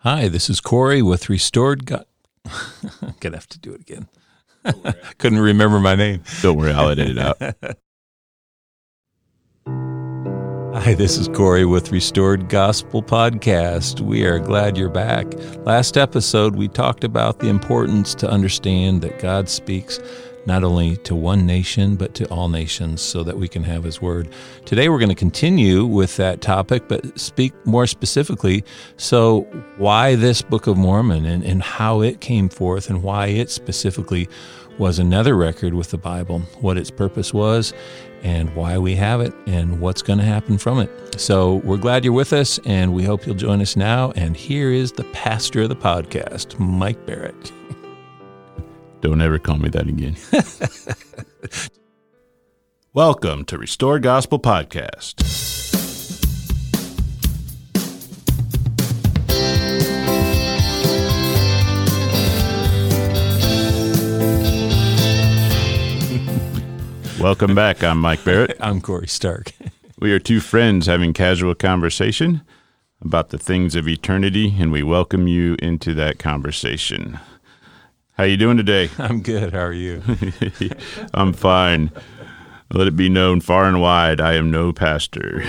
Hi, this is Corey with Restored Gut. I'm going to have to do it again. Couldn't remember my name. Don't worry, I'll edit it out. Hi, this is Corey with Restored Gospel Podcast. We are glad you're back. Last episode, we talked about the importance to understand that God speaks not only to one nation, but to all nations so that we can have His Word. Today, we're going to continue with that topic, but speak more specifically. So, why this Book of Mormon and, and how it came forth and why it specifically was another record with the Bible, what its purpose was, and why we have it, and what's going to happen from it. So, we're glad you're with us, and we hope you'll join us now. And here is the pastor of the podcast, Mike Barrett. Don't ever call me that again. Welcome to Restore Gospel Podcast. Welcome back. I'm Mike Barrett. I'm Corey Stark. We are two friends having casual conversation about the things of eternity, and we welcome you into that conversation. How you doing today? I'm good. How are you? I'm fine. Let it be known far and wide, I am no pastor.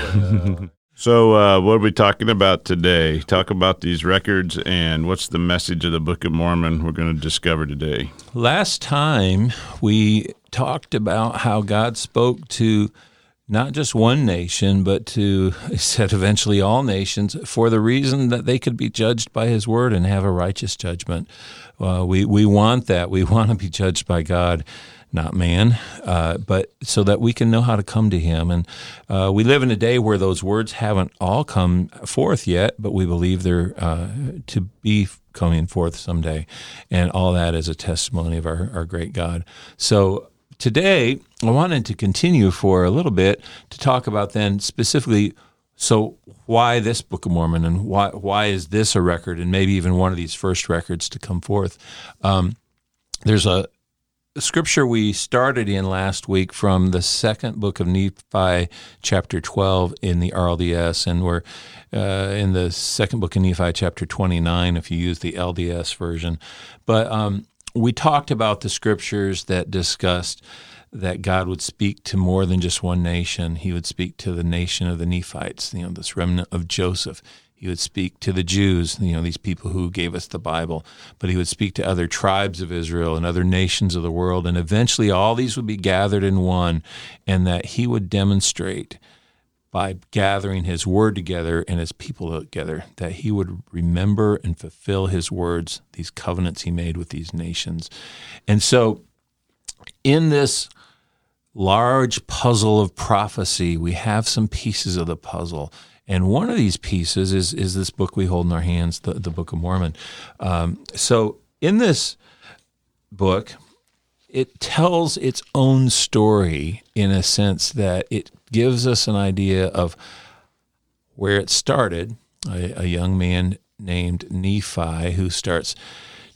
so, uh, what are we talking about today? Talk about these records and what's the message of the Book of Mormon we're going to discover today. Last time we talked about how God spoke to not just one nation, but to, he said, eventually all nations for the reason that they could be judged by his word and have a righteous judgment. Uh, we, we want that. We want to be judged by God, not man, uh, but so that we can know how to come to him. And uh, we live in a day where those words haven't all come forth yet, but we believe they're uh, to be coming forth someday. And all that is a testimony of our, our great God. So, today I wanted to continue for a little bit to talk about then specifically. So why this Book of Mormon and why why is this a record and maybe even one of these first records to come forth? Um, there's a scripture we started in last week from the second book of Nephi, chapter 12 in the RLDS, and we're uh, in the second book of Nephi, chapter 29, if you use the LDS version. But um, we talked about the scriptures that discussed that God would speak to more than just one nation. He would speak to the nation of the Nephites, you know, this remnant of Joseph. He would speak to the Jews, you know, these people who gave us the Bible, but he would speak to other tribes of Israel and other nations of the world. And eventually all these would be gathered in one, and that he would demonstrate by gathering his word together and his people together, that he would remember and fulfill his words, these covenants he made with these nations. And so, in this large puzzle of prophecy, we have some pieces of the puzzle. And one of these pieces is, is this book we hold in our hands, the, the Book of Mormon. Um, so, in this book, it tells its own story in a sense that it gives us an idea of where it started. A, a young man named Nephi who starts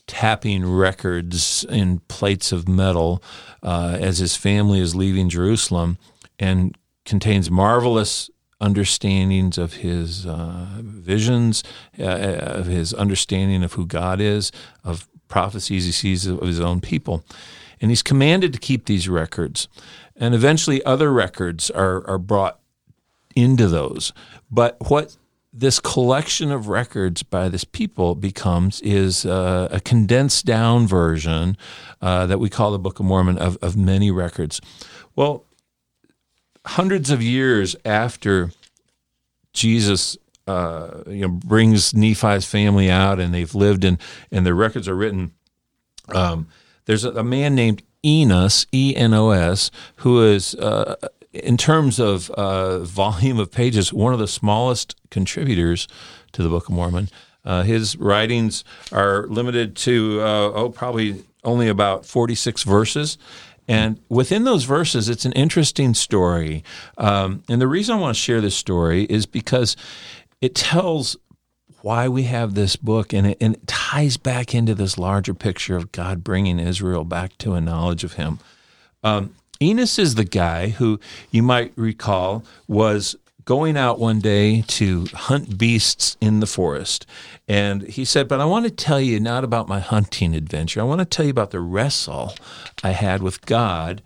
tapping records in plates of metal uh, as his family is leaving Jerusalem and contains marvelous understandings of his uh, visions, uh, of his understanding of who God is, of prophecies he sees of his own people. And he's commanded to keep these records. And eventually other records are, are brought into those. But what this collection of records by this people becomes is uh, a condensed down version uh, that we call the Book of Mormon of, of many records. Well, hundreds of years after Jesus uh, you know, brings Nephi's family out and they've lived in, and their records are written, um, there's a, a, man named Enos, E N O S, who is uh, in terms of uh, volume of pages, one of the smallest contributors to the Book of Mormon. Uh, his writings are limited to, uh, oh, probably only about 46 verses. And within those verses, it's an interesting story. Um, and the reason I want to share this story is because it tells why we have this book and it, and it ties back into this larger picture of God bringing Israel back to a knowledge of Him. Um, Enos is the guy who you might recall was going out one day to hunt beasts in the forest. And he said, But I want to tell you not about my hunting adventure. I want to tell you about the wrestle I had with God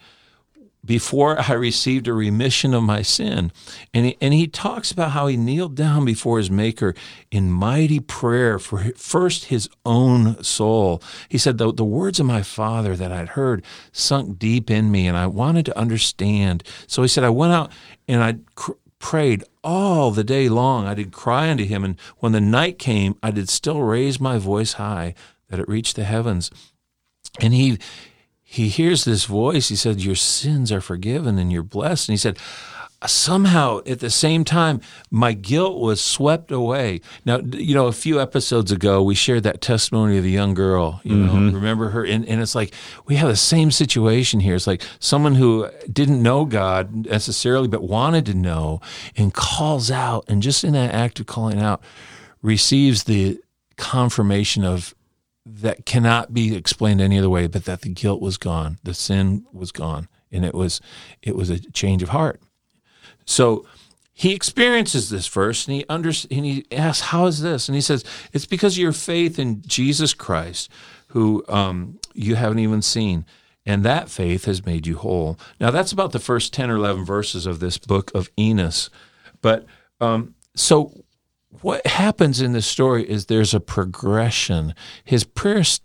before I received a remission of my sin. And he, and he talks about how he kneeled down before his maker in mighty prayer for first his own soul. He said, the, the words of my father that I'd heard sunk deep in me and I wanted to understand. So he said, I went out and I cr- prayed all the day long. I did cry unto him. And when the night came, I did still raise my voice high that it reached the heavens. And he, he hears this voice. He said, Your sins are forgiven and you're blessed. And he said, Somehow at the same time, my guilt was swept away. Now, you know, a few episodes ago, we shared that testimony of the young girl. You know, mm-hmm. remember her? And, and it's like we have the same situation here. It's like someone who didn't know God necessarily, but wanted to know and calls out. And just in that act of calling out, receives the confirmation of that cannot be explained any other way but that the guilt was gone the sin was gone and it was it was a change of heart. So he experiences this first and he under, and he asks how is this? And he says it's because of your faith in jesus christ who um, you haven't even seen and that faith has made you whole. Now that's about the first 10 or 11 verses of this book of enos but um, so what happens in this story is there's a progression. His prayers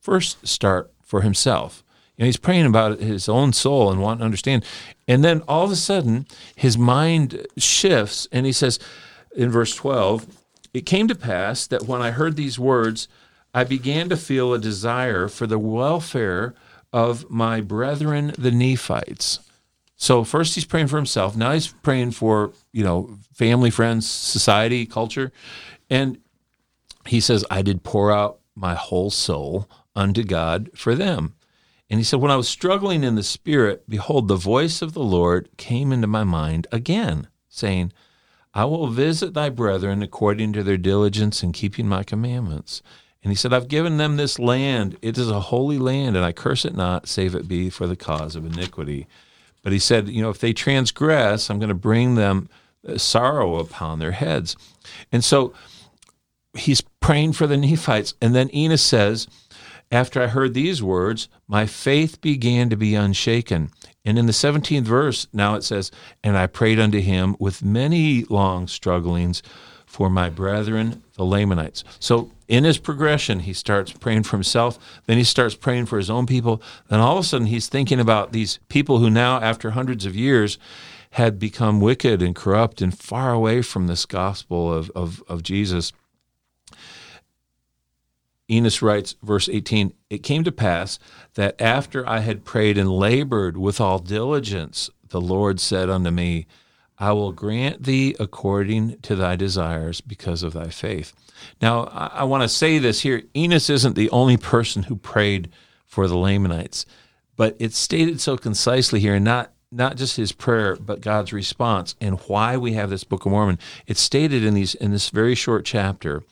first start for himself. You know, he's praying about his own soul and wanting to understand. And then all of a sudden, his mind shifts and he says in verse 12, It came to pass that when I heard these words, I began to feel a desire for the welfare of my brethren, the Nephites. So first he's praying for himself. Now he's praying for, you know, family, friends, society, culture. And he says, I did pour out my whole soul unto God for them. And he said, When I was struggling in the spirit, behold, the voice of the Lord came into my mind again, saying, I will visit thy brethren according to their diligence in keeping my commandments. And he said, I've given them this land. It is a holy land, and I curse it not, save it be for the cause of iniquity. But he said, you know, if they transgress, I'm going to bring them uh, sorrow upon their heads. And so he's praying for the Nephites. And then Enos says, after I heard these words, my faith began to be unshaken. And in the 17th verse, now it says, And I prayed unto him with many long strugglings for my brethren, the Lamanites. So in his progression, he starts praying for himself. Then he starts praying for his own people. Then all of a sudden, he's thinking about these people who now, after hundreds of years, had become wicked and corrupt and far away from this gospel of, of, of Jesus. Enos writes, verse 18, It came to pass that after I had prayed and labored with all diligence, the Lord said unto me, I will grant thee according to thy desires because of thy faith. Now, I, I want to say this here Enos isn't the only person who prayed for the Lamanites, but it's stated so concisely here, and not not just his prayer, but God's response and why we have this Book of Mormon. It's stated in these in this very short chapter.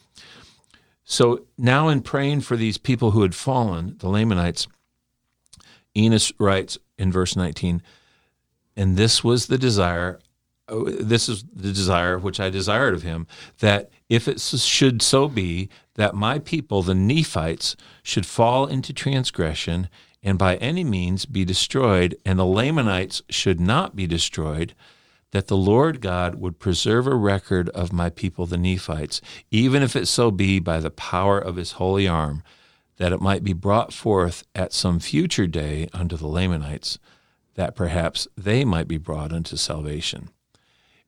So now in praying for these people who had fallen, the Lamanites, Enos writes in verse 19, and this was the desire Oh, this is the desire which I desired of him, that if it should so be that my people, the Nephites, should fall into transgression and by any means be destroyed, and the Lamanites should not be destroyed, that the Lord God would preserve a record of my people, the Nephites, even if it so be by the power of his holy arm, that it might be brought forth at some future day unto the Lamanites, that perhaps they might be brought unto salvation.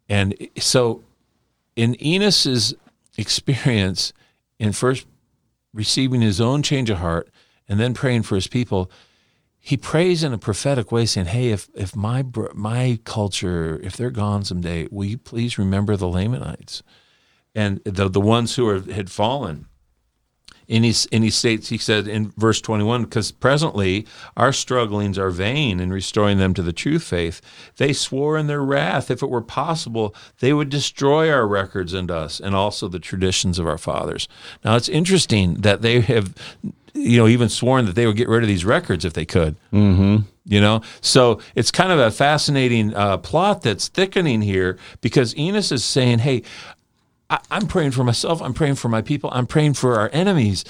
And so, in Enos's experience, in first receiving his own change of heart and then praying for his people, he prays in a prophetic way, saying, "Hey, if if my my culture, if they're gone someday, will you please remember the Lamanites and the the ones who are, had fallen?" And he, and he states, he said in verse 21, because presently our strugglings are vain in restoring them to the true faith. They swore in their wrath, if it were possible, they would destroy our records and us, and also the traditions of our fathers. Now it's interesting that they have, you know, even sworn that they would get rid of these records if they could. Mm-hmm. You know, so it's kind of a fascinating uh, plot that's thickening here because Enos is saying, "Hey, I, I'm praying for myself. I'm praying for my people. I'm praying for our enemies.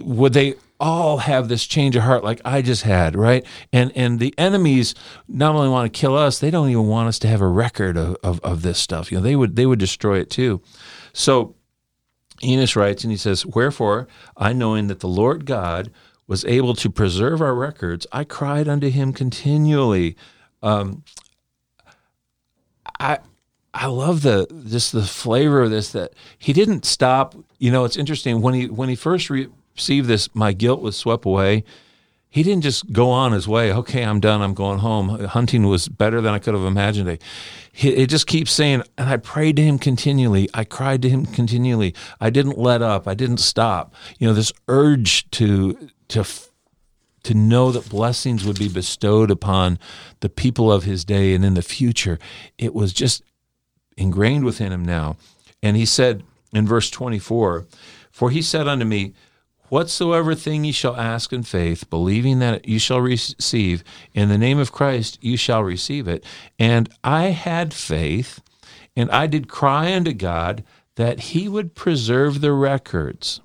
Would they all have this change of heart like I just had, right? And and the enemies not only want to kill us, they don't even want us to have a record of, of, of this stuff. You know, they would they would destroy it too. So Enos writes and he says, Wherefore, I knowing that the Lord God was able to preserve our records, I cried unto him continually. Um, I I love the just the flavor of this that he didn't stop. You know, it's interesting when he when he first re- received this, my guilt was swept away. He didn't just go on his way. Okay, I'm done. I'm going home. Hunting was better than I could have imagined. It, it just keeps saying, and I prayed to him continually. I cried to him continually. I didn't let up. I didn't stop. You know, this urge to to to know that blessings would be bestowed upon the people of his day and in the future. It was just ingrained within him now. And he said in verse 24, For he said unto me, Whatsoever thing ye shall ask in faith, believing that you shall receive, in the name of Christ you shall receive it. And I had faith, and I did cry unto God that he would preserve the records.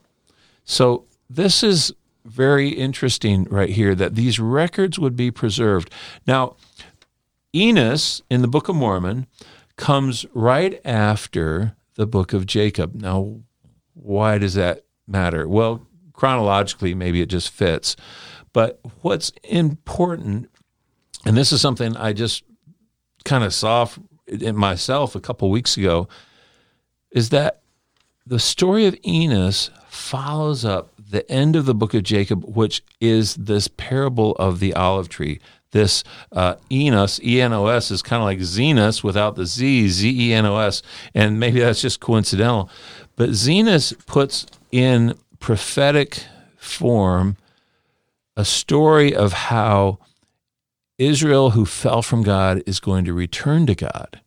So this is very interesting right here that these records would be preserved. Now, Enos in the Book of Mormon comes right after the book of Jacob. Now, why does that matter? Well, chronologically, maybe it just fits. But what's important, and this is something I just kind of saw in myself a couple weeks ago, is that the story of Enos follows up the end of the book of Jacob, which is this parable of the olive tree. This uh, Enos, E N O S, is kind of like Zenos without the Z, Z E N O S. And maybe that's just coincidental. But Zenos puts in prophetic form a story of how Israel, who fell from God, is going to return to God.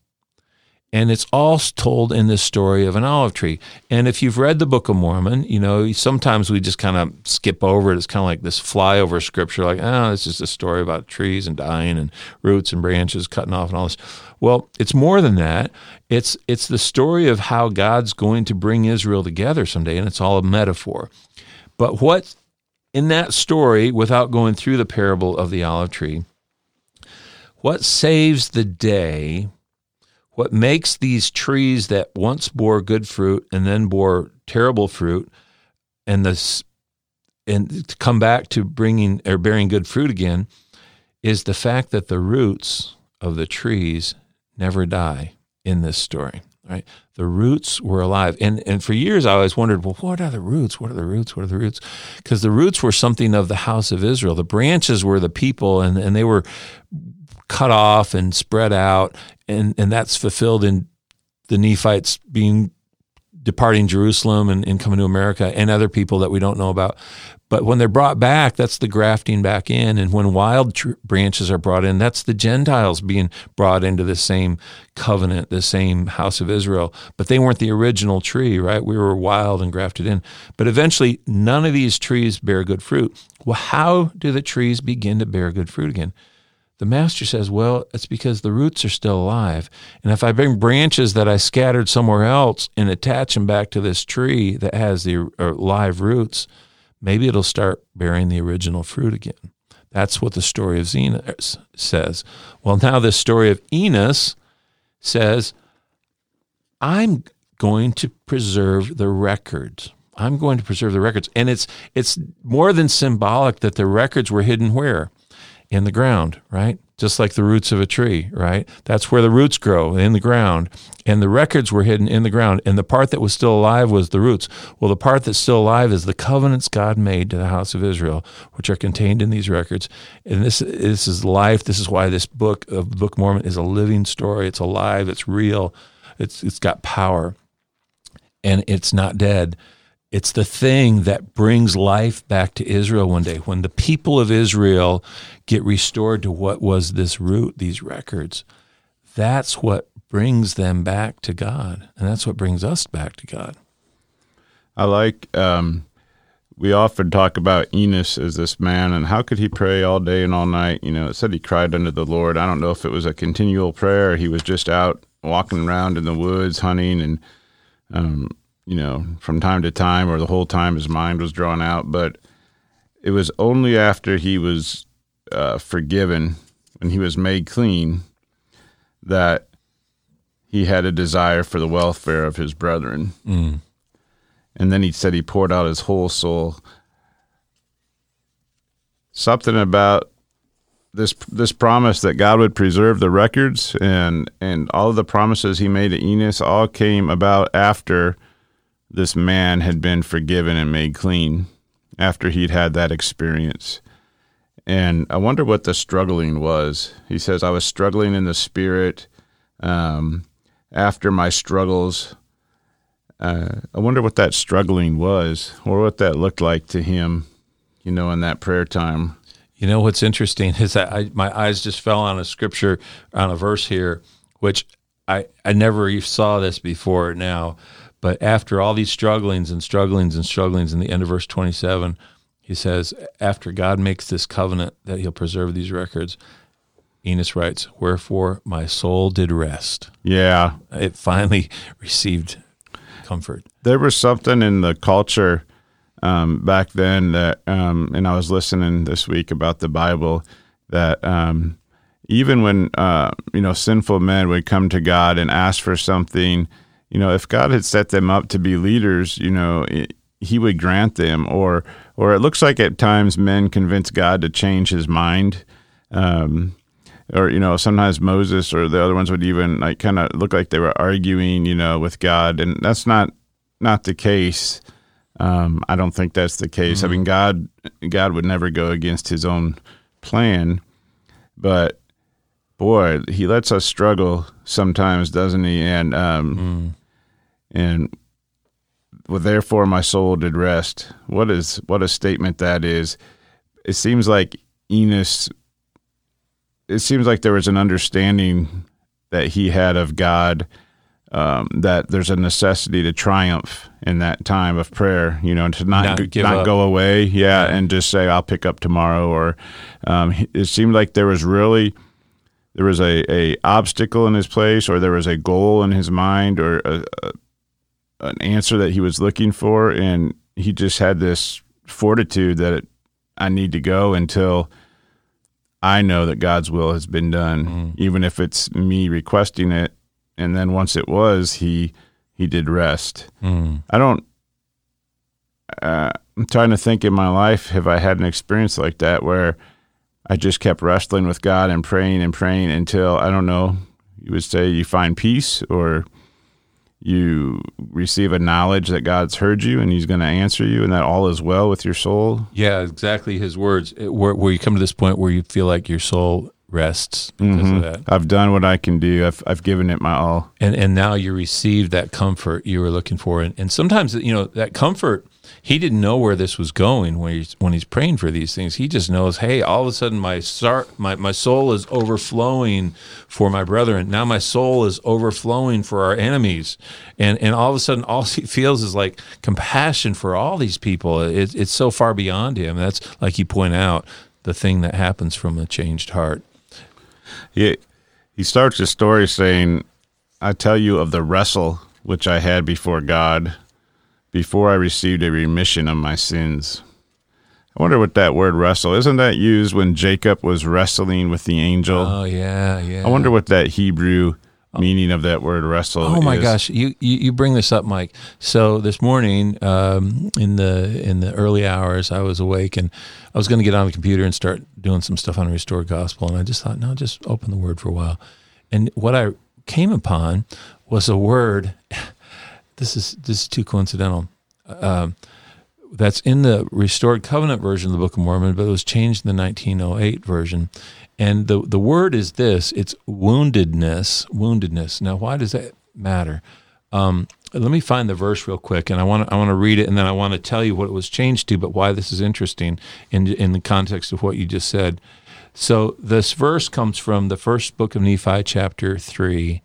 And it's all told in this story of an olive tree. And if you've read the Book of Mormon, you know, sometimes we just kind of skip over it. It's kind of like this flyover scripture, like, ah, oh, it's just a story about trees and dying and roots and branches cutting off and all this. Well, it's more than that. It's it's the story of how God's going to bring Israel together someday, and it's all a metaphor. But what in that story, without going through the parable of the olive tree, what saves the day what makes these trees that once bore good fruit and then bore terrible fruit and this and come back to bringing or bearing good fruit again is the fact that the roots of the trees never die in this story right? The roots were alive. And and for years i always wondered well what are the roots? What are the roots? What are the roots? Because the roots were something of the house of israel. The branches were the people and and they were cut off and spread out, and and that's fulfilled in the Nephites being departing Jerusalem and, and coming to America, and other people that we don't know about. But when they're brought back, that's the grafting back in. And when wild tr- branches are brought in, that's the Gentiles being brought into the same covenant, the same house of Israel. But they weren't the original tree, right? We were wild and grafted in. But eventually, none of these trees bear good fruit. Well, how do the trees begin to bear good fruit again? The master says, Well, it's because the roots are still alive. And if I bring branches that I scattered somewhere else and attach them back to this tree that has the uh, live roots, maybe it'll start bearing the original fruit again. That's what the story of Zenos says. Well, now this story of Enos says, I'm going to preserve the records. I'm going to preserve the records. And it's it's more than symbolic that the records were hidden where? In the ground, right? Just like the roots of a tree, right? That's where the roots grow in the ground. And the records were hidden in the ground. And the part that was still alive was the roots. Well, the part that's still alive is the covenants God made to the house of Israel, which are contained in these records. And this, this is life. This is why this book of Book Mormon is a living story. It's alive, it's real, it's, it's got power, and it's not dead. It's the thing that brings life back to Israel one day. When the people of Israel get restored to what was this root, these records, that's what brings them back to God. And that's what brings us back to God. I like, um, we often talk about Enos as this man and how could he pray all day and all night? You know, it said he cried unto the Lord. I don't know if it was a continual prayer, he was just out walking around in the woods hunting and, um, you know, from time to time or the whole time his mind was drawn out. But it was only after he was uh, forgiven, when he was made clean, that he had a desire for the welfare of his brethren. Mm. And then he said he poured out his whole soul. Something about this this promise that God would preserve the records and and all of the promises he made to Enos all came about after this man had been forgiven and made clean after he'd had that experience. And I wonder what the struggling was. He says, I was struggling in the spirit um, after my struggles. Uh, I wonder what that struggling was or what that looked like to him, you know, in that prayer time. You know what's interesting is that I, my eyes just fell on a scripture, on a verse here, which I, I never saw this before now. But after all these strugglings and strugglings and strugglings, in the end of verse 27, he says, After God makes this covenant that he'll preserve these records, Enos writes, Wherefore my soul did rest. Yeah. It finally received comfort. There was something in the culture um, back then that, um, and I was listening this week about the Bible that um, even when uh, you know sinful men would come to God and ask for something, you know, if God had set them up to be leaders, you know, He would grant them. Or, or it looks like at times men convince God to change His mind. Um, or you know sometimes Moses or the other ones would even like kind of look like they were arguing you know with God and that's not not the case um, I don't think that's the case mm-hmm. I mean God God would never go against his own plan but boy he lets us struggle sometimes doesn't he and um, mm and well, therefore my soul did rest. What is what a statement that is. It seems like Enos. It seems like there was an understanding that he had of God. Um, that there's a necessity to triumph in that time of prayer, you know, and to not not, not go away, yeah, yeah, and just say I'll pick up tomorrow. Or um, it seemed like there was really there was a, a obstacle in his place, or there was a goal in his mind, or a, a an answer that he was looking for, and he just had this fortitude that it, I need to go until I know that God's will has been done, mm. even if it's me requesting it. And then once it was, he he did rest. Mm. I don't. Uh, I'm trying to think in my life, have I had an experience like that where I just kept wrestling with God and praying and praying until I don't know. You would say you find peace, or you receive a knowledge that God's heard you and He's going to answer you, and that all is well with your soul. Yeah, exactly. His words, where, where you come to this point where you feel like your soul rests because mm-hmm. of that. I've done what I can do. I've I've given it my all, and and now you receive that comfort you were looking for, and and sometimes you know that comfort he didn't know where this was going when he's when he's praying for these things. He just knows, hey, all of a sudden my my my soul is overflowing for my brethren. Now my soul is overflowing for our enemies, and and all of a sudden all he feels is like compassion for all these people. It, it's so far beyond him. That's like you point out the thing that happens from a changed heart. He he starts his story saying, "I tell you of the wrestle which I had before God." Before I received a remission of my sins. I wonder what that word wrestle isn't that used when Jacob was wrestling with the angel? Oh yeah, yeah. I wonder what that Hebrew meaning of that word wrestle. Oh my is. gosh, you, you, you bring this up, Mike. So this morning, um, in the in the early hours, I was awake and I was going to get on the computer and start doing some stuff on Restored Gospel, and I just thought, no, just open the Word for a while. And what I came upon was a word this is this is too coincidental. Um, that's in the restored covenant version of the Book of Mormon, but it was changed in the 1908 version. And the the word is this: it's woundedness. Woundedness. Now, why does that matter? Um, let me find the verse real quick, and I want to I want to read it, and then I want to tell you what it was changed to, but why this is interesting in in the context of what you just said. So this verse comes from the first book of Nephi, chapter three,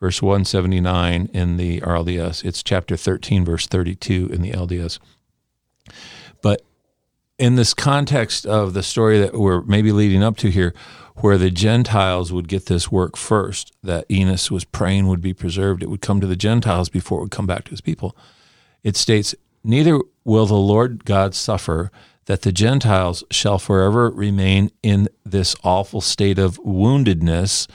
verse one seventy nine in the RLDS. It's chapter thirteen, verse thirty two in the LDS. But in this context of the story that we're maybe leading up to here, where the Gentiles would get this work first, that Enos was praying would be preserved, it would come to the Gentiles before it would come back to his people. It states, Neither will the Lord God suffer that the Gentiles shall forever remain in this awful state of woundedness,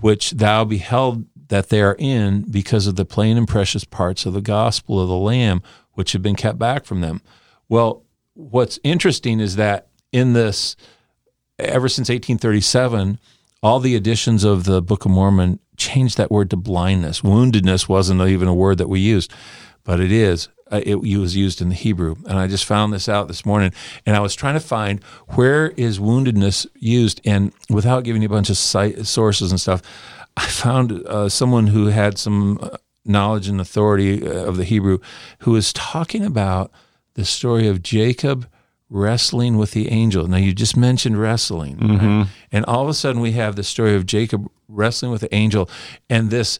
which thou beheld that they are in because of the plain and precious parts of the gospel of the Lamb, which have been kept back from them. Well, what's interesting is that in this ever since 1837, all the editions of the Book of Mormon changed that word to blindness. Woundedness wasn't even a word that we used, but it is. Uh, it was used in the Hebrew, and I just found this out this morning. And I was trying to find where is woundedness used, and without giving you a bunch of sources and stuff, I found uh, someone who had some uh, knowledge and authority uh, of the Hebrew who was talking about the story of Jacob wrestling with the angel. Now, you just mentioned wrestling. Mm-hmm. Right? And all of a sudden, we have the story of Jacob wrestling with the angel. And this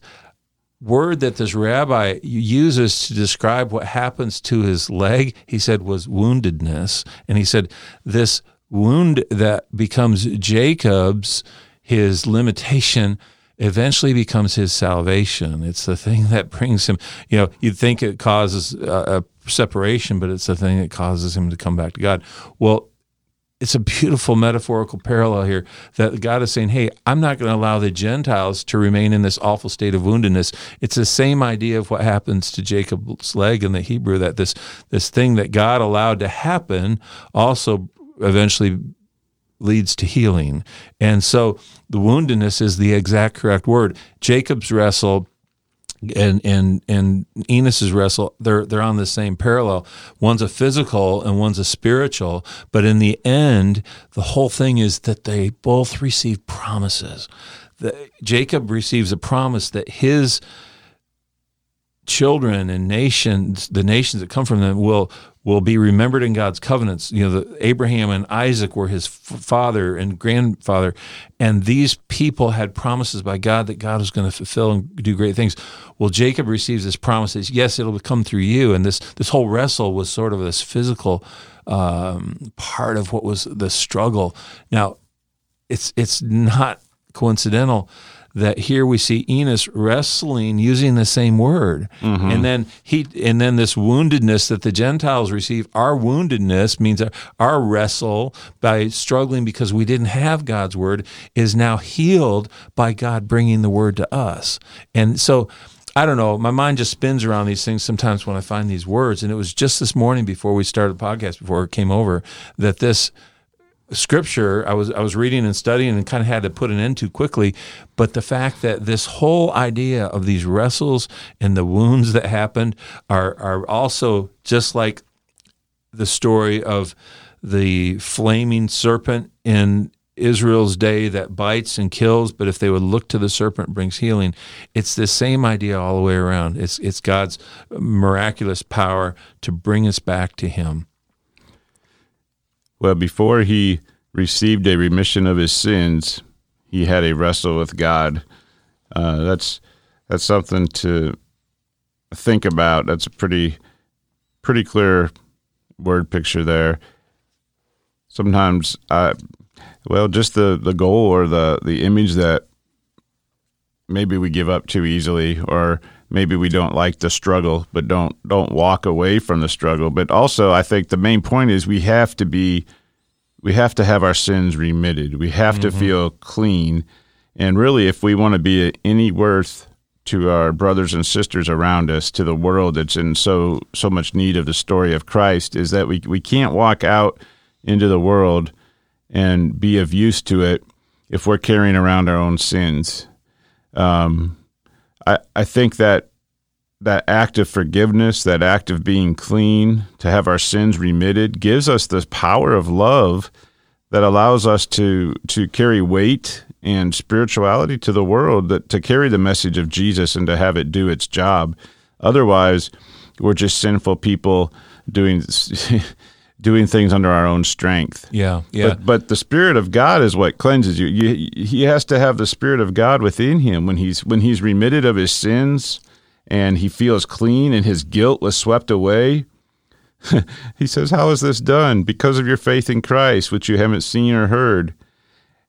word that this rabbi uses to describe what happens to his leg, he said, was woundedness. And he said, this wound that becomes Jacob's, his limitation eventually becomes his salvation. It's the thing that brings him, you know, you'd think it causes a, a separation, but it's the thing that causes him to come back to God. Well, it's a beautiful metaphorical parallel here that God is saying, Hey, I'm not going to allow the Gentiles to remain in this awful state of woundedness. It's the same idea of what happens to Jacob's leg in the Hebrew, that this, this thing that God allowed to happen also eventually leads to healing. And so the woundedness is the exact correct word. Jacob's wrestle and and and Enos's wrestle they're they're on the same parallel. One's a physical and one's a spiritual, but in the end, the whole thing is that they both receive promises. The, Jacob receives a promise that his children and nations, the nations that come from them, will will be remembered in God's covenants. You know, the, Abraham and Isaac were his father and grandfather, and these people had promises by God that God was going to fulfill and do great things. Well, Jacob receives this promise yes, it'll come through you, and this this whole wrestle was sort of this physical um, part of what was the struggle. Now, it's it's not coincidental that here we see Enos wrestling using the same word. Mm-hmm. And then he and then this woundedness that the Gentiles receive, our woundedness means our wrestle by struggling because we didn't have God's word is now healed by God bringing the word to us. And so I don't know. My mind just spins around these things sometimes when I find these words. And it was just this morning before we started the podcast, before it came over, that this scripture I was I was reading and studying and kind of had to put an end to quickly but the fact that this whole idea of these wrestles and the wounds that happened are are also just like the story of the flaming serpent in Israel's day that bites and kills, but if they would look to the serpent, brings healing. It's the same idea all the way around. It's it's God's miraculous power to bring us back to Him. Well, before he received a remission of his sins, he had a wrestle with God. Uh, that's that's something to think about. That's a pretty pretty clear word picture there. Sometimes I well, just the, the goal or the, the image that maybe we give up too easily or maybe we don't like the struggle but don't don't walk away from the struggle but also i think the main point is we have to be we have to have our sins remitted we have mm-hmm. to feel clean and really if we want to be any worth to our brothers and sisters around us to the world that's in so so much need of the story of christ is that we, we can't walk out into the world and be of use to it if we're carrying around our own sins. Um, I, I think that that act of forgiveness, that act of being clean, to have our sins remitted, gives us this power of love that allows us to to carry weight and spirituality to the world, that to carry the message of Jesus and to have it do its job. Otherwise, we're just sinful people doing doing things under our own strength. Yeah, yeah. But, but the Spirit of God is what cleanses you. you. He has to have the Spirit of God within him when he's when he's remitted of his sins and he feels clean and his guilt was swept away. he says, How is this done? Because of your faith in Christ, which you haven't seen or heard.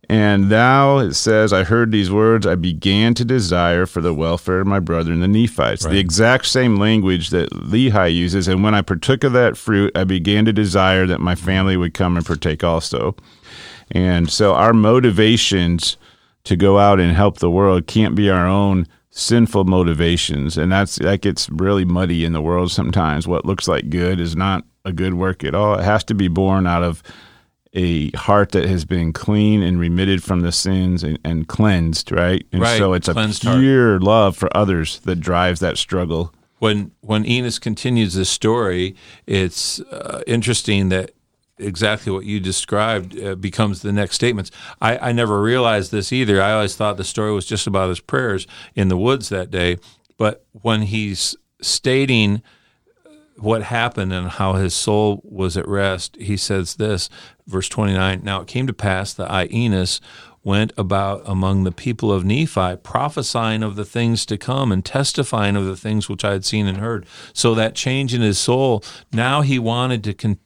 And now it says, I heard these words, I began to desire for the welfare of my brethren, the Nephites. Right. The exact same language that Lehi uses. And when I partook of that fruit, I began to desire that my family would come and partake also. And so our motivations to go out and help the world can't be our own sinful motivations. And that's that gets really muddy in the world sometimes. What looks like good is not a good work at all. It has to be born out of a heart that has been clean and remitted from the sins and, and cleansed, right? And right. so it's Cleansed a pure heart. love for others that drives that struggle. When when Enos continues this story, it's uh, interesting that exactly what you described uh, becomes the next statements. I, I never realized this either. I always thought the story was just about his prayers in the woods that day. But when he's stating what happened and how his soul was at rest, he says this, verse 29 Now it came to pass that I, Enos, went about among the people of Nephi, prophesying of the things to come and testifying of the things which I had seen and heard. So that change in his soul, now he wanted to con-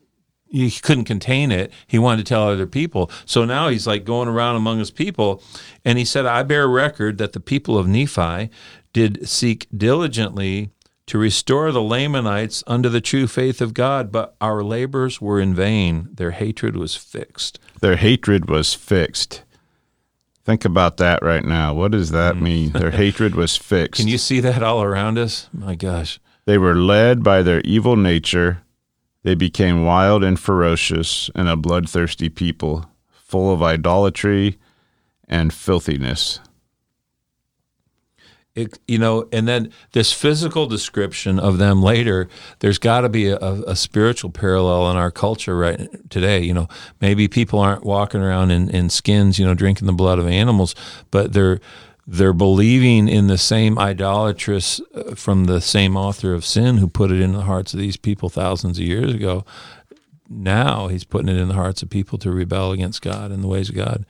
he couldn't contain it. He wanted to tell other people. So now he's like going around among his people. And he said, I bear record that the people of Nephi did seek diligently to restore the Lamanites unto the true faith of God, but our labors were in vain. Their hatred was fixed. Their hatred was fixed. Think about that right now. What does that mm. mean? Their hatred was fixed. Can you see that all around us? My gosh. They were led by their evil nature. They became wild and ferocious and a bloodthirsty people, full of idolatry and filthiness. It, you know, and then this physical description of them later, there's got to be a, a, spiritual parallel in our culture right today. You know, maybe people aren't walking around in, in skins, you know, drinking the blood of animals, but they're they're believing in the same idolatrous uh, from the same author of sin who put it in the hearts of these people thousands of years ago. Now he's putting it in the hearts of people to rebel against God and the ways of God.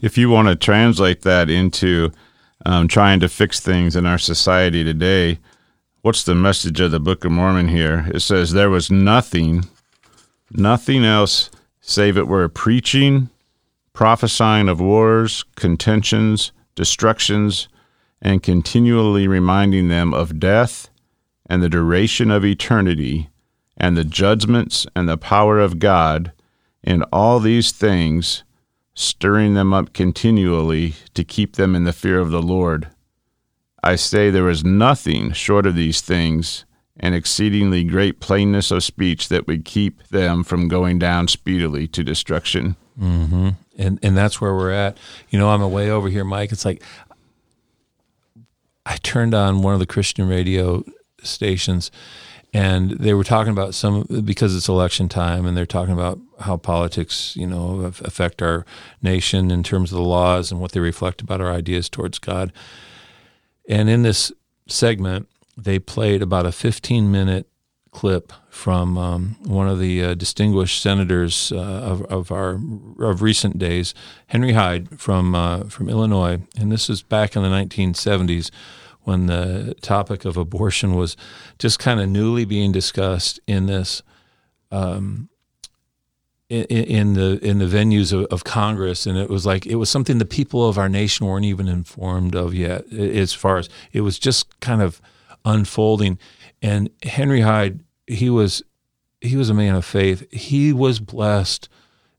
If you want to translate that into um, trying to fix things in our society today. What's the message of the Book of Mormon here? It says, There was nothing, nothing else save it were preaching, prophesying of wars, contentions, destructions, and continually reminding them of death and the duration of eternity and the judgments and the power of God. In all these things, stirring them up continually to keep them in the fear of the Lord. I say there is nothing short of these things and exceedingly great plainness of speech that would keep them from going down speedily to destruction. Mm-hmm. And and that's where we're at. You know, I'm away over here, Mike. It's like I turned on one of the Christian radio stations and they were talking about some because it's election time and they're talking about how politics you know affect our nation in terms of the laws and what they reflect about our ideas towards god. And in this segment they played about a 15 minute clip from um, one of the uh, distinguished senators uh, of, of our of recent days, Henry Hyde from uh, from Illinois, and this is back in the 1970s when the topic of abortion was just kind of newly being discussed in this um, in, in, the in the venues of, of, Congress, and it was like it was something the people of our nation weren't even informed of yet. As far as it was just kind of unfolding, and Henry Hyde, he was he was a man of faith. He was blessed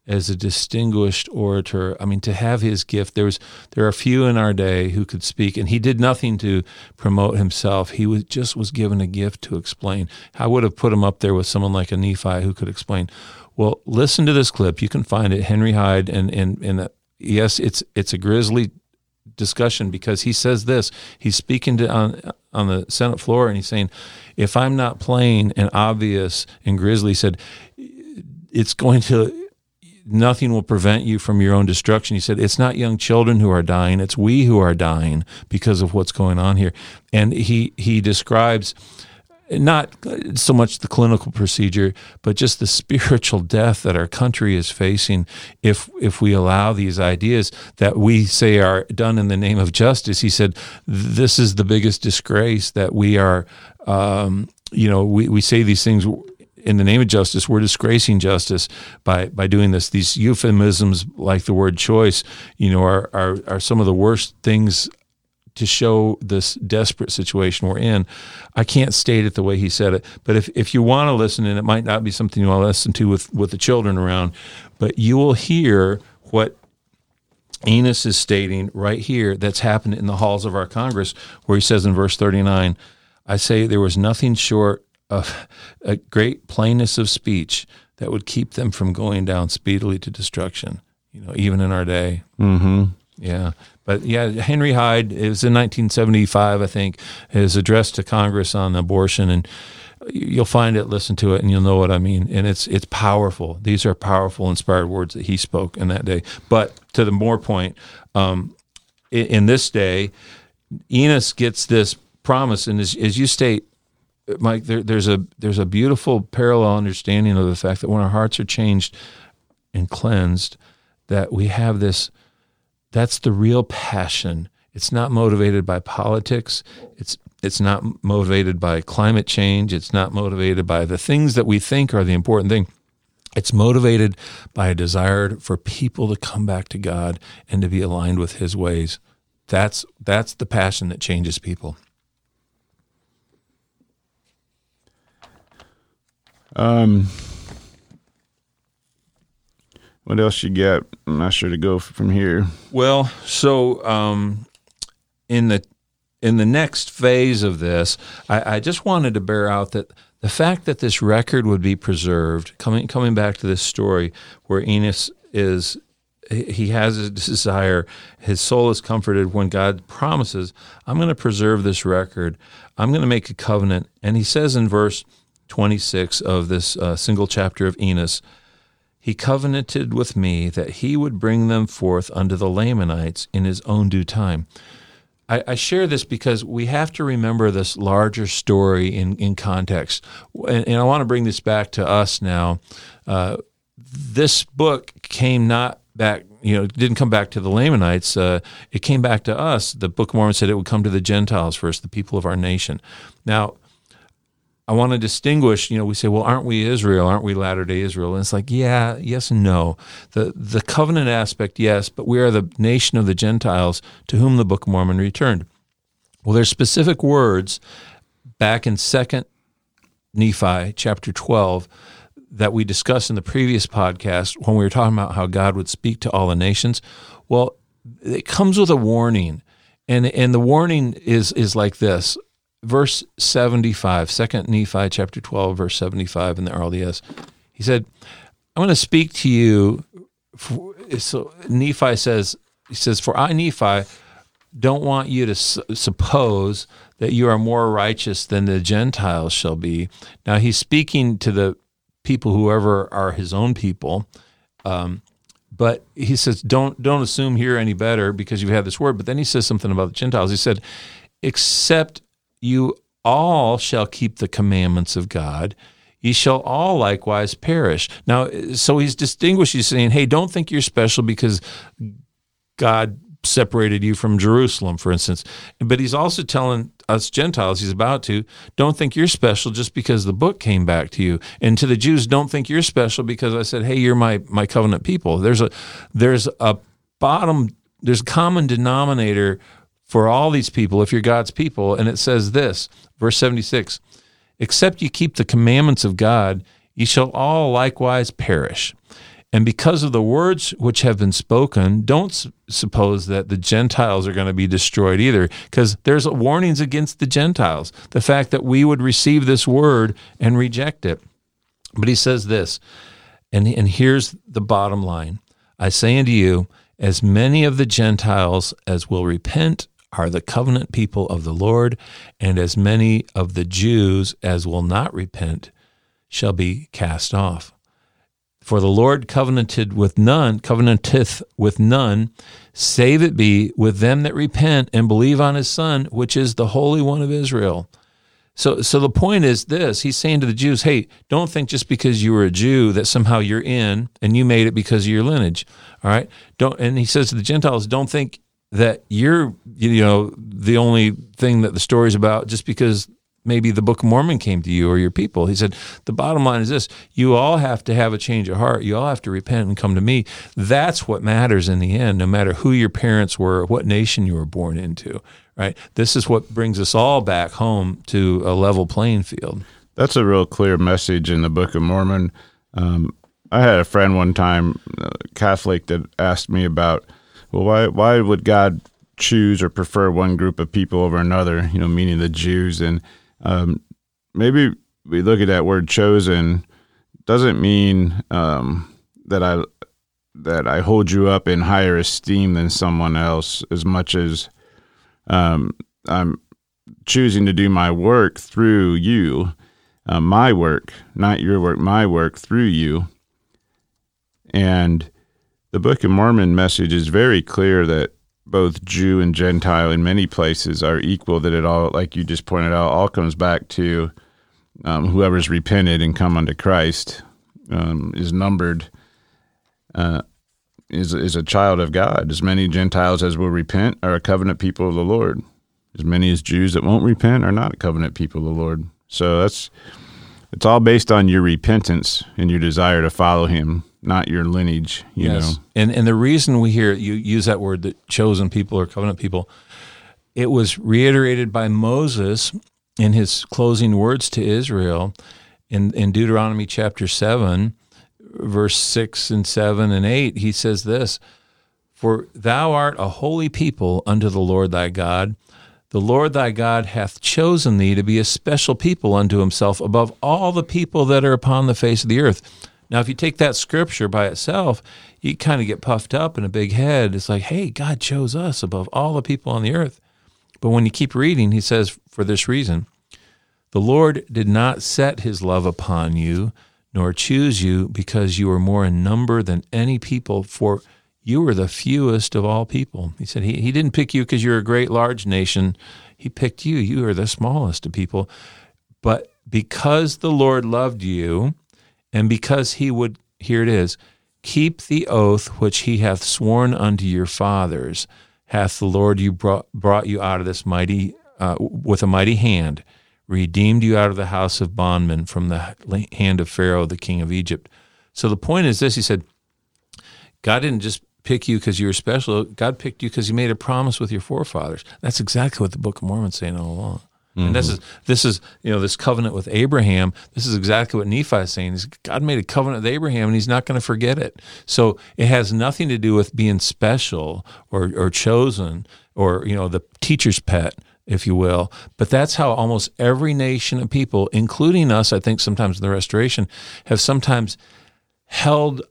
as a distinguished orator. I mean, to have his gift, there was there are few in our day who could speak, and he did nothing to promote himself. He was just was given a gift to explain. I would have put him up there with someone like a Nephi who could explain. Well, listen to this clip. You can find it, Henry Hyde, and and and uh, yes, it's it's a grisly discussion because he says this. He's speaking to on on the Senate floor, and he's saying, "If I'm not plain and obvious and grisly," said, "it's going to." Nothing will prevent you from your own destruction. He said, It's not young children who are dying, it's we who are dying because of what's going on here. And he, he describes not so much the clinical procedure, but just the spiritual death that our country is facing if if we allow these ideas that we say are done in the name of justice. He said, "This is the biggest disgrace that we are." Um, you know, we, we say these things in the name of justice, we're disgracing justice by, by doing this. These euphemisms, like the word choice, you know, are, are, are some of the worst things to show this desperate situation we're in. I can't state it the way he said it, but if, if you want to listen, and it might not be something you want to listen to with, with the children around, but you will hear what Enos is stating right here that's happened in the halls of our Congress, where he says in verse 39, I say there was nothing short of a great plainness of speech that would keep them from going down speedily to destruction, you know, even in our day. Mm-hmm. Yeah. But yeah, Henry Hyde, it was in 1975, I think, his address to Congress on abortion. And you'll find it, listen to it, and you'll know what I mean. And it's it's powerful. These are powerful, inspired words that he spoke in that day. But to the more point, um, in, in, this day, Enos gets this promise, and as, as you state, Mike, there, there's a there's a beautiful parallel understanding of the fact that when our hearts are changed and cleansed, that we have this that's the real passion. It's not motivated by politics. It's it's not motivated by climate change. It's not motivated by the things that we think are the important thing. It's motivated by a desire for people to come back to God and to be aligned with His ways. That's that's the passion that changes people. Um, what else you got? I'm not sure to go from here. Well, so um, in the in the next phase of this, I, I, just wanted to bear out that the fact that this record would be preserved, coming coming back to this story where Enos is he has a desire, his soul is comforted when God promises, I'm going to preserve this record. I'm going to make a covenant. And he says in verse 26 of this uh, single chapter of Enos, he covenanted with me that he would bring them forth unto the Lamanites in his own due time. I, I, share this because we have to remember this larger story in, in context. And, and I want to bring this back to us now. Uh, this book came not back, you know, it didn't come back to the Lamanites. Uh, it came back to us. The Book of Mormon said it would come to the Gentiles first, the people of our nation. Now, I want to distinguish, you know, we say, well, aren't we Israel? Aren't we Latter day Israel? And it's like, yeah, yes and no. The, the covenant aspect, yes, but we are the nation of the Gentiles to whom the Book of Mormon returned. Well, there's specific words back in 2nd Nephi chapter 12 that we discussed in the previous podcast when we were talking about how God would speak to all the nations. Well, it comes with a warning. And, and the warning is, is like this verse 75, 2 Nephi chapter 12, verse 75 in the RLDS. He said, I want to speak to you. So Nephi says, he says, For I, Nephi, don't want you to su- suppose that you are more righteous than the Gentiles shall be. Now he's speaking to the people, whoever are his own people. Um, but he says, don't don't assume you're any better because you have had this word. But then he says something about the Gentiles. He said, except you all shall keep the commandments of God. Ye shall all likewise perish. Now, so he's distinguished. He's saying, hey, don't think you're special because God separated you from Jerusalem, for instance. But he's also telling us Gentiles, he's about to, don't think you're special just because the book came back to you. And to the Jews, don't think you're special because I said, hey, you're my, my covenant people. There's a there's a bottom, there's a common denominator for all these people if you're God's people. And it says this, verse 76 Except you keep the commandments of God, ye shall all likewise perish. And because of the words which have been spoken, don't suppose that the Gentiles are going to be destroyed either, because there's warnings against the Gentiles. The fact that we would receive this word and reject it. But he says this, and, and here's the bottom line I say unto you, as many of the Gentiles as will repent are the covenant people of the Lord, and as many of the Jews as will not repent shall be cast off. For the Lord covenanted with none, covenanteth with none, save it be with them that repent and believe on his Son, which is the Holy One of Israel. So, so the point is this: He's saying to the Jews, "Hey, don't think just because you were a Jew that somehow you're in and you made it because of your lineage. All right, don't." And he says to the Gentiles, "Don't think that you're, you know, the only thing that the story's about just because maybe the Book of Mormon came to you or your people. He said, the bottom line is this you all have to have a change of heart. You all have to repent and come to me. That's what matters in the end, no matter who your parents were, what nation you were born into, right? This is what brings us all back home to a level playing field. That's a real clear message in the Book of Mormon. Um, I had a friend one time, Catholic, that asked me about, well, why why would God choose or prefer one group of people over another? You know, meaning the Jews. And um, maybe we look at that word chosen doesn't mean um, that I that I hold you up in higher esteem than someone else as much as um, I'm choosing to do my work through you, uh, my work, not your work, my work through you. And the Book of Mormon message is very clear that both Jew and Gentile in many places are equal. That it all, like you just pointed out, all comes back to um, whoever's repented and come unto Christ um, is numbered. Uh, is is a child of God. As many Gentiles as will repent are a covenant people of the Lord. As many as Jews that won't repent are not a covenant people of the Lord. So that's it's all based on your repentance and your desire to follow Him not your lineage. You yes. know, and and the reason we hear you use that word, that chosen people or covenant people, it was reiterated by Moses in his closing words to Israel in in Deuteronomy chapter seven, verse six and seven and eight. He says this: "For thou art a holy people unto the Lord thy God." The Lord thy God hath chosen thee to be a special people unto himself above all the people that are upon the face of the earth. Now, if you take that scripture by itself, you kind of get puffed up in a big head. It's like, hey, God chose us above all the people on the earth. But when you keep reading, he says, for this reason, the Lord did not set his love upon you, nor choose you because you were more in number than any people, for you were the fewest of all people. He said, He, he didn't pick you because you're a great, large nation. He picked you. You are the smallest of people. But because the Lord loved you, and because he would, here it is, keep the oath which he hath sworn unto your fathers, hath the Lord you brought, brought you out of this mighty, uh, with a mighty hand, redeemed you out of the house of bondmen from the hand of Pharaoh, the king of Egypt. So the point is this: He said, God didn't just pick you because you were special. God picked you because He made a promise with your forefathers. That's exactly what the Book of Mormon's saying all along. Mm-hmm. And this is this is you know this covenant with Abraham. This is exactly what Nephi is saying. Is God made a covenant with Abraham, and He's not going to forget it. So it has nothing to do with being special or or chosen or you know the teacher's pet, if you will. But that's how almost every nation of people, including us, I think sometimes in the Restoration, have sometimes held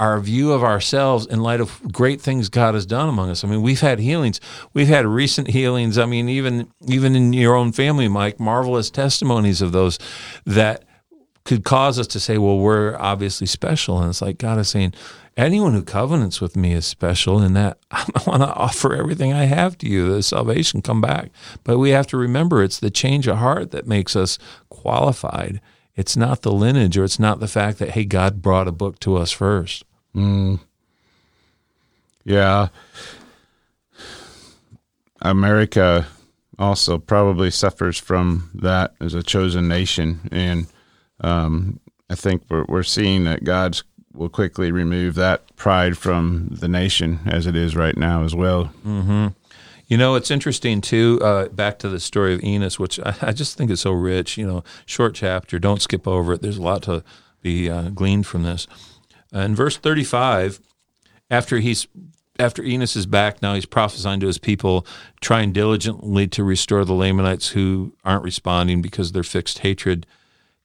our view of ourselves in light of great things God has done among us. I mean, we've had healings. We've had recent healings. I mean, even even in your own family, Mike, marvelous testimonies of those that could cause us to say, well, we're obviously special. And it's like God is saying, anyone who covenants with me is special in that I want to offer everything I have to you, the salvation come back. But we have to remember it's the change of heart that makes us qualified it's not the lineage or it's not the fact that, hey, God brought a book to us first. Mm. Yeah. America also probably suffers from that as a chosen nation. And um, I think we're, we're seeing that God's will quickly remove that pride from the nation as it is right now as well. Mm-hmm. You know, it's interesting too. Uh, back to the story of Enos, which I, I, just think is so rich. You know, short chapter. Don't skip over it. There's a lot to be uh, gleaned from this. Uh, in verse 35, after he's after Enos is back, now he's prophesying to his people, trying diligently to restore the Lamanites who aren't responding because of their fixed hatred.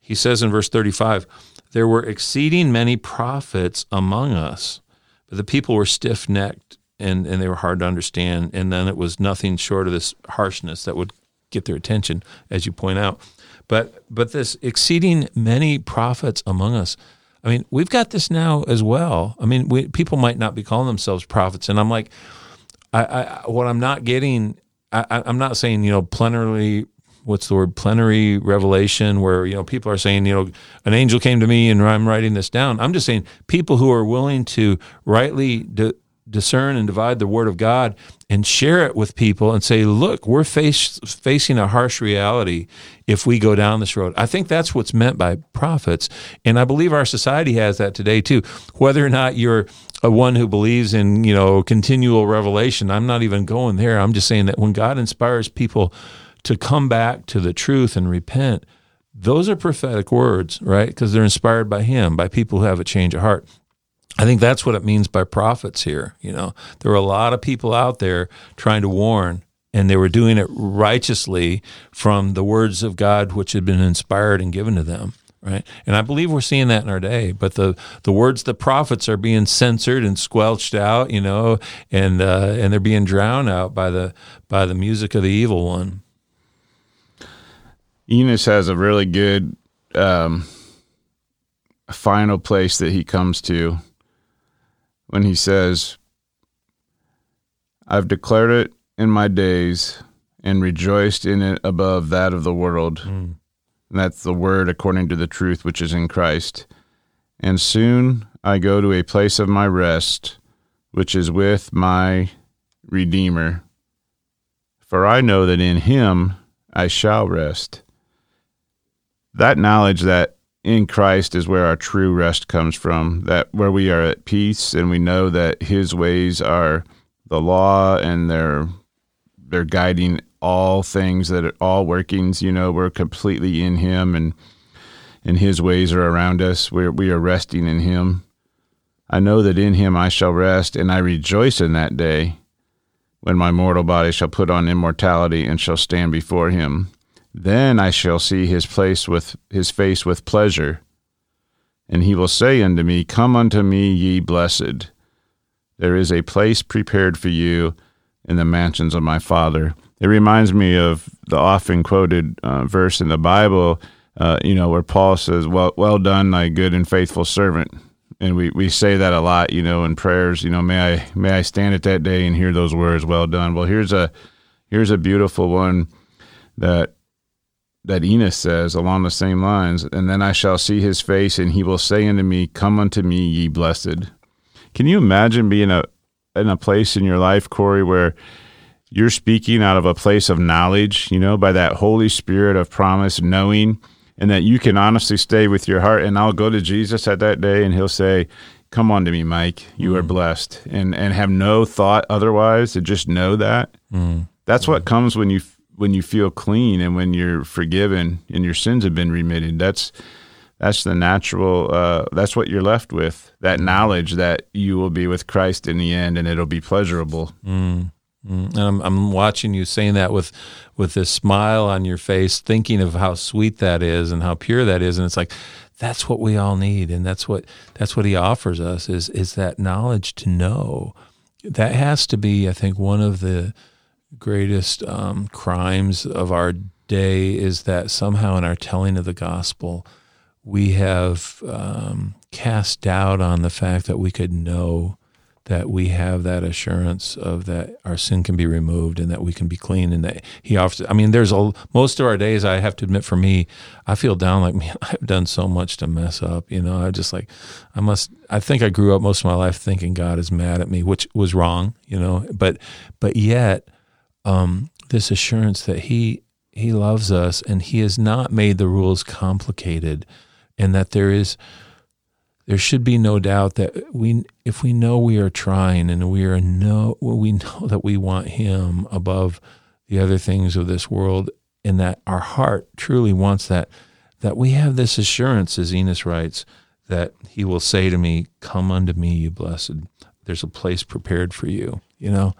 He says in verse 35, There were exceeding many prophets among us, but the people were stiff necked and, and they were hard to understand. And then it was nothing short of this harshness that would get their attention, as you point out. But but this exceeding many prophets among us. I mean, we've got this now as well. I mean, we, people might not be calling themselves prophets, and I'm like, I, I what I'm not getting. I, I'm not saying you know plenary. What's the word? Plenary revelation, where you know people are saying you know an angel came to me and I'm writing this down. I'm just saying people who are willing to rightly discern and divide the word of God and share it with people and say, look, we're face, facing a harsh reality if we go down this road. I think that's what's meant by prophets. And I believe our society has that today too. Whether or not you're a one who believes in, you know, continual revelation, I'm not even going there. I'm just saying that when God inspires people to come back to the truth and repent, those are prophetic words, right? Because they're inspired by Him, by people who have a change of heart. I think that's what it means by prophets here. You know, there were a lot of people out there trying to warn, and they were doing it righteously from the words of God, which had been inspired and given to them. Right, and I believe we're seeing that in our day. But the the words the prophets are being censored and squelched out, you know, and uh, and they're being drowned out by the by the music of the evil one. Enos has a really good um, final place that he comes to when he says, I've declared it in my days and rejoiced in it above that of the world. Mm. And that's the word according to the truth which is in Christ. And soon I go to a place of my rest, which is with my Redeemer. For I know that in him I shall rest. That knowledge that in Christ is where our true rest comes from, that where we are at peace and we know that his ways are the law and they're they're guiding all things that are all workings, you know, we're completely in him and and his ways are around us. We're we are resting in him. I know that in him I shall rest and I rejoice in that day when my mortal body shall put on immortality and shall stand before him. Then I shall see his place with his face with pleasure. And he will say unto me, Come unto me, ye blessed. There is a place prepared for you in the mansions of my Father. It reminds me of the often quoted uh, verse in the Bible, uh, you know, where Paul says, "Well, well done, thy good and faithful servant." And we, we say that a lot, you know, in prayers. You know, may I may I stand at that day and hear those words, "Well done." Well, here's a here's a beautiful one that that Enos says along the same lines, and then I shall see his face, and he will say unto me, Come unto me, ye blessed. Can you imagine being a in a place in your life, Corey, where you're speaking out of a place of knowledge, you know, by that Holy Spirit of promise, knowing, and that you can honestly stay with your heart. And I'll go to Jesus at that day, and he'll say, Come on to me, Mike. You mm. are blessed, and and have no thought otherwise. To just know that. Mm. That's mm. what comes when you when you feel clean and when you're forgiven and your sins have been remitted that's that's the natural uh, that's what you're left with that mm-hmm. knowledge that you will be with christ in the end and it'll be pleasurable mm. Mm. And I'm, I'm watching you saying that with with this smile on your face, thinking of how sweet that is and how pure that is, and it's like that's what we all need, and that's what that's what He offers us is is that knowledge to know. That has to be, I think, one of the greatest um, crimes of our day is that somehow in our telling of the gospel, we have um, cast doubt on the fact that we could know that we have that assurance of that our sin can be removed and that we can be clean and that he offers i mean there's a most of our days i have to admit for me i feel down like man i've done so much to mess up you know? I just like i must i think i grew up most of my life thinking god is mad at me which was wrong you know? But but yet um, this assurance that he he loves us and he has not made the rules complicated and that there is there should be no doubt that we if we know we are trying and we are know we know that we want him above the other things of this world and that our heart truly wants that that we have this assurance as Enos writes that he will say to me come unto me you blessed there's a place prepared for you you know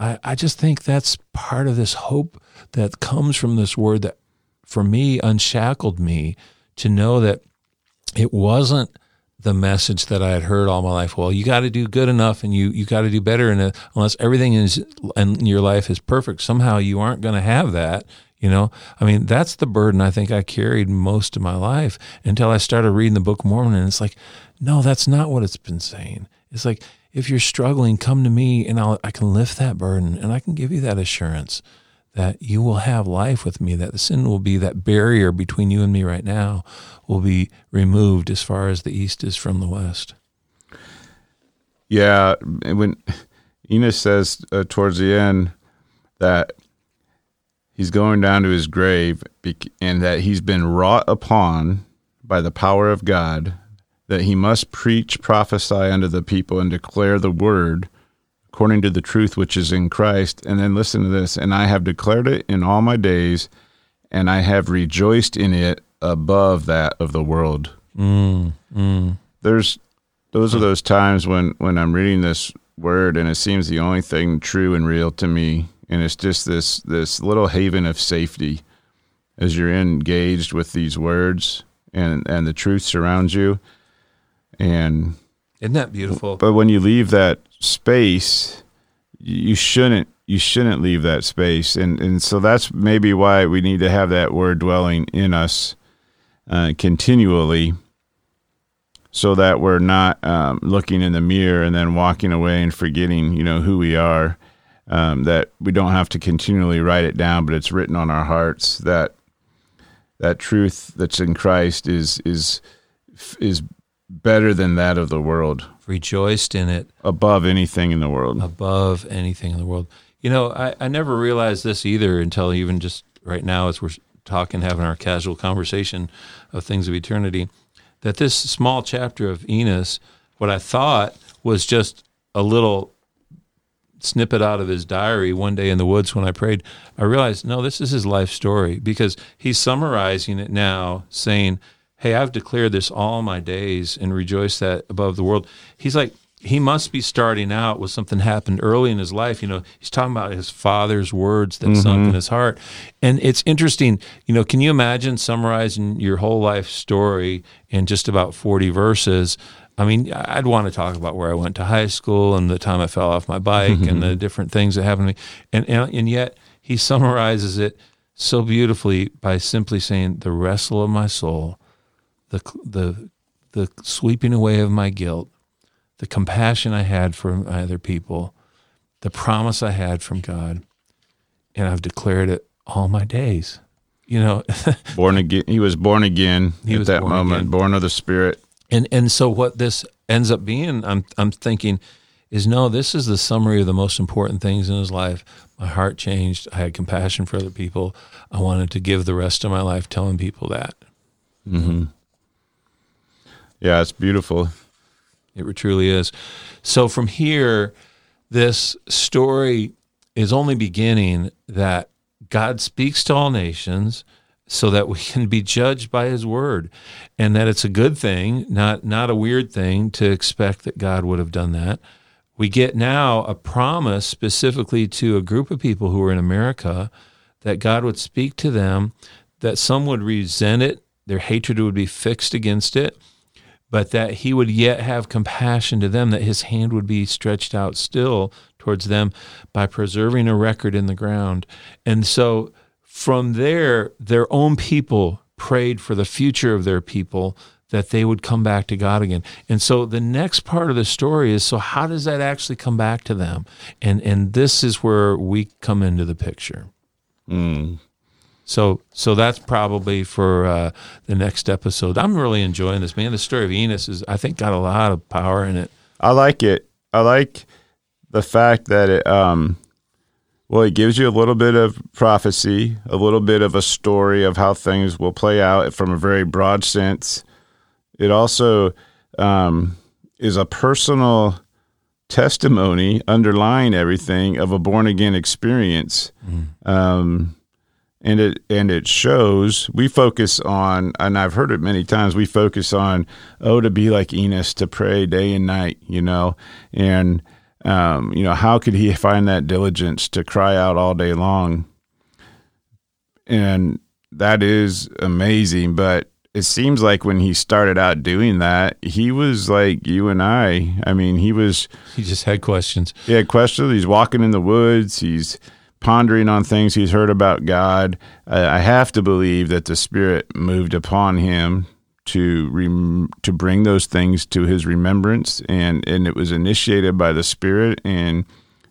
I, I just think that's part of this hope that comes from this word that for me unshackled me to know that it wasn't the message that I had heard all my life. Well, you got to do good enough, and you you got to do better. And unless everything is in your life is perfect, somehow you aren't going to have that. You know, I mean, that's the burden I think I carried most of my life until I started reading the Book of Mormon. And it's like, no, that's not what it's been saying. It's like, if you're struggling, come to me and I'll, I can lift that burden and I can give you that assurance that you will have life with me, that the sin will be that barrier between you and me right now will be removed as far as the east is from the west. Yeah. When Enos says uh, towards the end that he's going down to his grave and that he's been wrought upon by the power of God, that he must preach, prophesy unto the people, and declare the word according to the truth which is in Christ. And then listen to this and I have declared it in all my days, and I have rejoiced in it above that of the world. Mm, mm. There's those are those times when when I'm reading this word and it seems the only thing true and real to me and it's just this this little haven of safety as you're engaged with these words and and the truth surrounds you and isn't that beautiful but when you leave that space you shouldn't you shouldn't leave that space and and so that's maybe why we need to have that word dwelling in us uh, continually so that we're not um, looking in the mirror and then walking away and forgetting, you know, who we are. Um, that we don't have to continually write it down, but it's written on our hearts. That that truth that's in Christ is is is better than that of the world. Rejoiced in it above anything in the world. Above anything in the world. You know, I, I never realized this either until even just right now as we're talking, having our casual conversation of things of eternity that this small chapter of Enos, what I thought was just a little snippet out of his diary one day in the woods when I prayed, I realized, no, this is his life story because he's summarizing it now, saying, Hey, I've declared this all my days and rejoice that above the world. He's like, he must be starting out with something happened early in his life. You know, he's talking about his father's words that mm-hmm. sunk in his heart. And it's interesting, you know, can you imagine summarizing your whole life story in just about 40 verses? I mean, I'd want to talk about where I went to high school and the time I fell off my bike mm-hmm. and the different things that happened to me. And, and, and yet he summarizes it so beautifully by simply saying, the wrestle of my soul, the, the, the sweeping away of my guilt, the compassion I had for other people, the promise I had from God, and I've declared it all my days. You know, born again. He was born again he at that born moment, again. born of the Spirit. And and so what this ends up being, I'm I'm thinking, is no, this is the summary of the most important things in his life. My heart changed. I had compassion for other people. I wanted to give the rest of my life telling people that. Mm-hmm. Yeah, it's beautiful. It truly is. So from here, this story is only beginning that God speaks to all nations so that we can be judged by his word and that it's a good thing, not not a weird thing to expect that God would have done that. We get now a promise specifically to a group of people who are in America that God would speak to them, that some would resent it, their hatred would be fixed against it, but that he would yet have compassion to them, that his hand would be stretched out still towards them by preserving a record in the ground. And so from there, their own people prayed for the future of their people that they would come back to God again. And so the next part of the story is so how does that actually come back to them? And and this is where we come into the picture. Mm. So, so that's probably for uh, the next episode. I'm really enjoying this, man. The story of Enos is, I think, got a lot of power in it. I like it. I like the fact that it, um, well, it gives you a little bit of prophecy, a little bit of a story of how things will play out from a very broad sense. It also um, is a personal testimony underlying everything of a born again experience. Mm. Um, and it and it shows we focus on and I've heard it many times we focus on oh to be like Enos to pray day and night you know? And um, you know how could he find that diligence to cry out all day long? And that is amazing but it seems like when he started out doing that he was like you and I. I mean he was he just had questions. He had questions. He's walking in the woods. He's pondering on things he's heard about God, I have to believe that the Spirit moved upon him to rem- to bring those things to his remembrance, and and it was initiated by the Spirit, and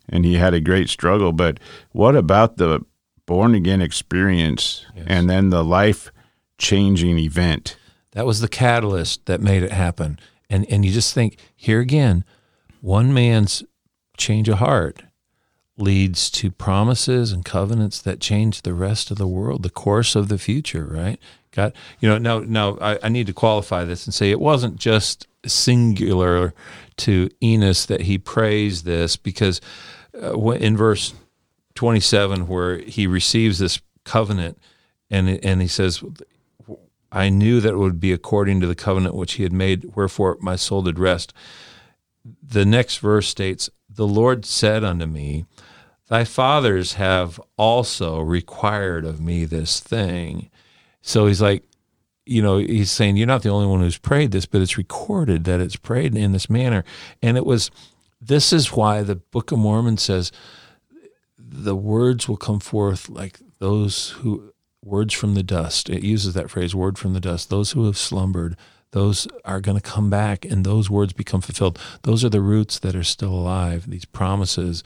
and he had a great struggle. But what about the born again experience, yes. and then the life changing event? That was the catalyst that made it happen. And and you just think here again, one man's change of heart leads to promises and covenants that change the rest of the world, the course of the future, right? God, you know, now, now I, I need to qualify this and say it wasn't just singular to Enos that he praised this because uh, in verse 27 where he receives this covenant and and he says I knew that it would be according to the covenant which he had made wherefore my soul did rest the next verse states the Lord said unto me Thy fathers have also required of me this thing. So he's like, you know, he's saying, You're not the only one who's prayed this, but it's recorded that it's prayed in this manner. And it was, this is why the Book of Mormon says the words will come forth like those who, words from the dust. It uses that phrase, word from the dust. Those who have slumbered, those are going to come back and those words become fulfilled. Those are the roots that are still alive, these promises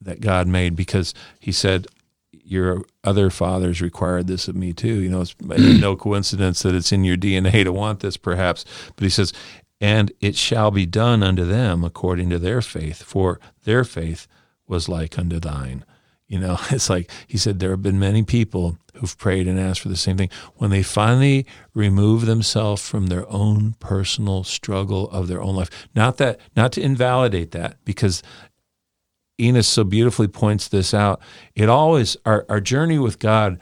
that God made because He said, Your other fathers required this of me too. You know, it's no coincidence that it's in your DNA to want this, perhaps. But He says, And it shall be done unto them according to their faith, for their faith was like unto thine. You know, it's like he said, there have been many people who've prayed and asked for the same thing. When they finally remove themselves from their own personal struggle of their own life, not that, not to invalidate that, because Enos so beautifully points this out. It always our, our journey with God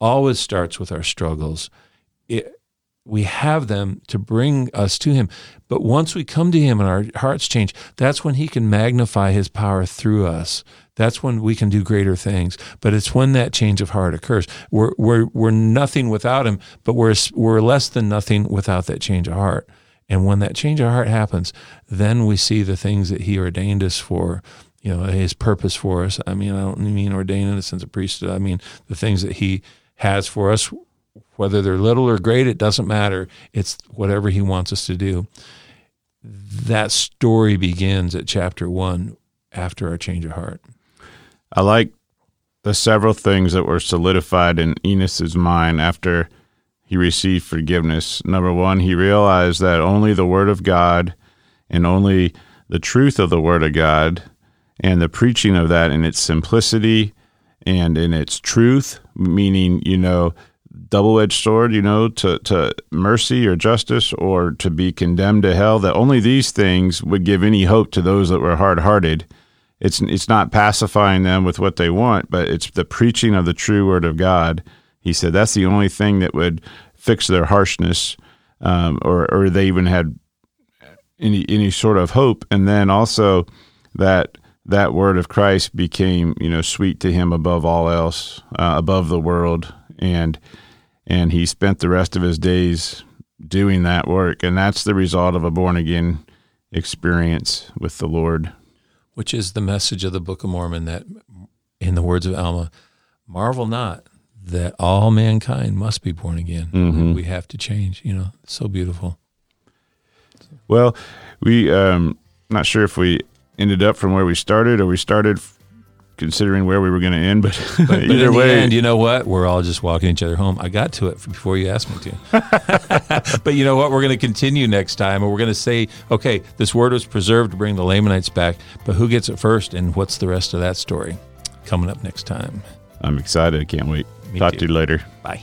always starts with our struggles. It, we have them to bring us to him. But once we come to him and our hearts change, that's when he can magnify his power through us. That's when we can do greater things. But it's when that change of heart occurs. We're, we're, we're nothing without him, but we're, we're less than nothing without that change of heart. And when that change of heart happens, then we see the things that he ordained us for you know his purpose for us. I mean, I don't mean ordained in the sense of priesthood. I mean the things that he has for us, whether they're little or great, it doesn't matter. It's whatever he wants us to do. That story begins at chapter one after our change of heart. I like the several things that were solidified in Enos's mind after he received forgiveness. Number one, he realized that only the Word of God and only the truth of the Word of God and the preaching of that in its simplicity and in its truth, meaning, you know, double edged sword, you know, to, to mercy or justice or to be condemned to hell, that only these things would give any hope to those that were hard hearted. It's, it's not pacifying them with what they want, but it's the preaching of the true word of God. He said that's the only thing that would fix their harshness, um, or, or they even had any, any sort of hope. And then also that that word of Christ became, you know, sweet to him above all else, uh, above the world, and and he spent the rest of his days doing that work, and that's the result of a born again experience with the Lord. Which is the message of the Book of Mormon that, in the words of Alma, marvel not that all mankind must be born again. Mm-hmm. We have to change. You know, so beautiful. Well, we um, not sure if we ended up from where we started, or we started considering where we were going to end. But, but either way, end, you know what? We're all just walking each other home. I got to it before you asked me to. but you know what? We're going to continue next time, and we're going to say, okay, this word was preserved to bring the Lamanites back, but who gets it first, and what's the rest of that story? Coming up next time. I'm excited. I can't wait. Me Talk too. to you later. Bye.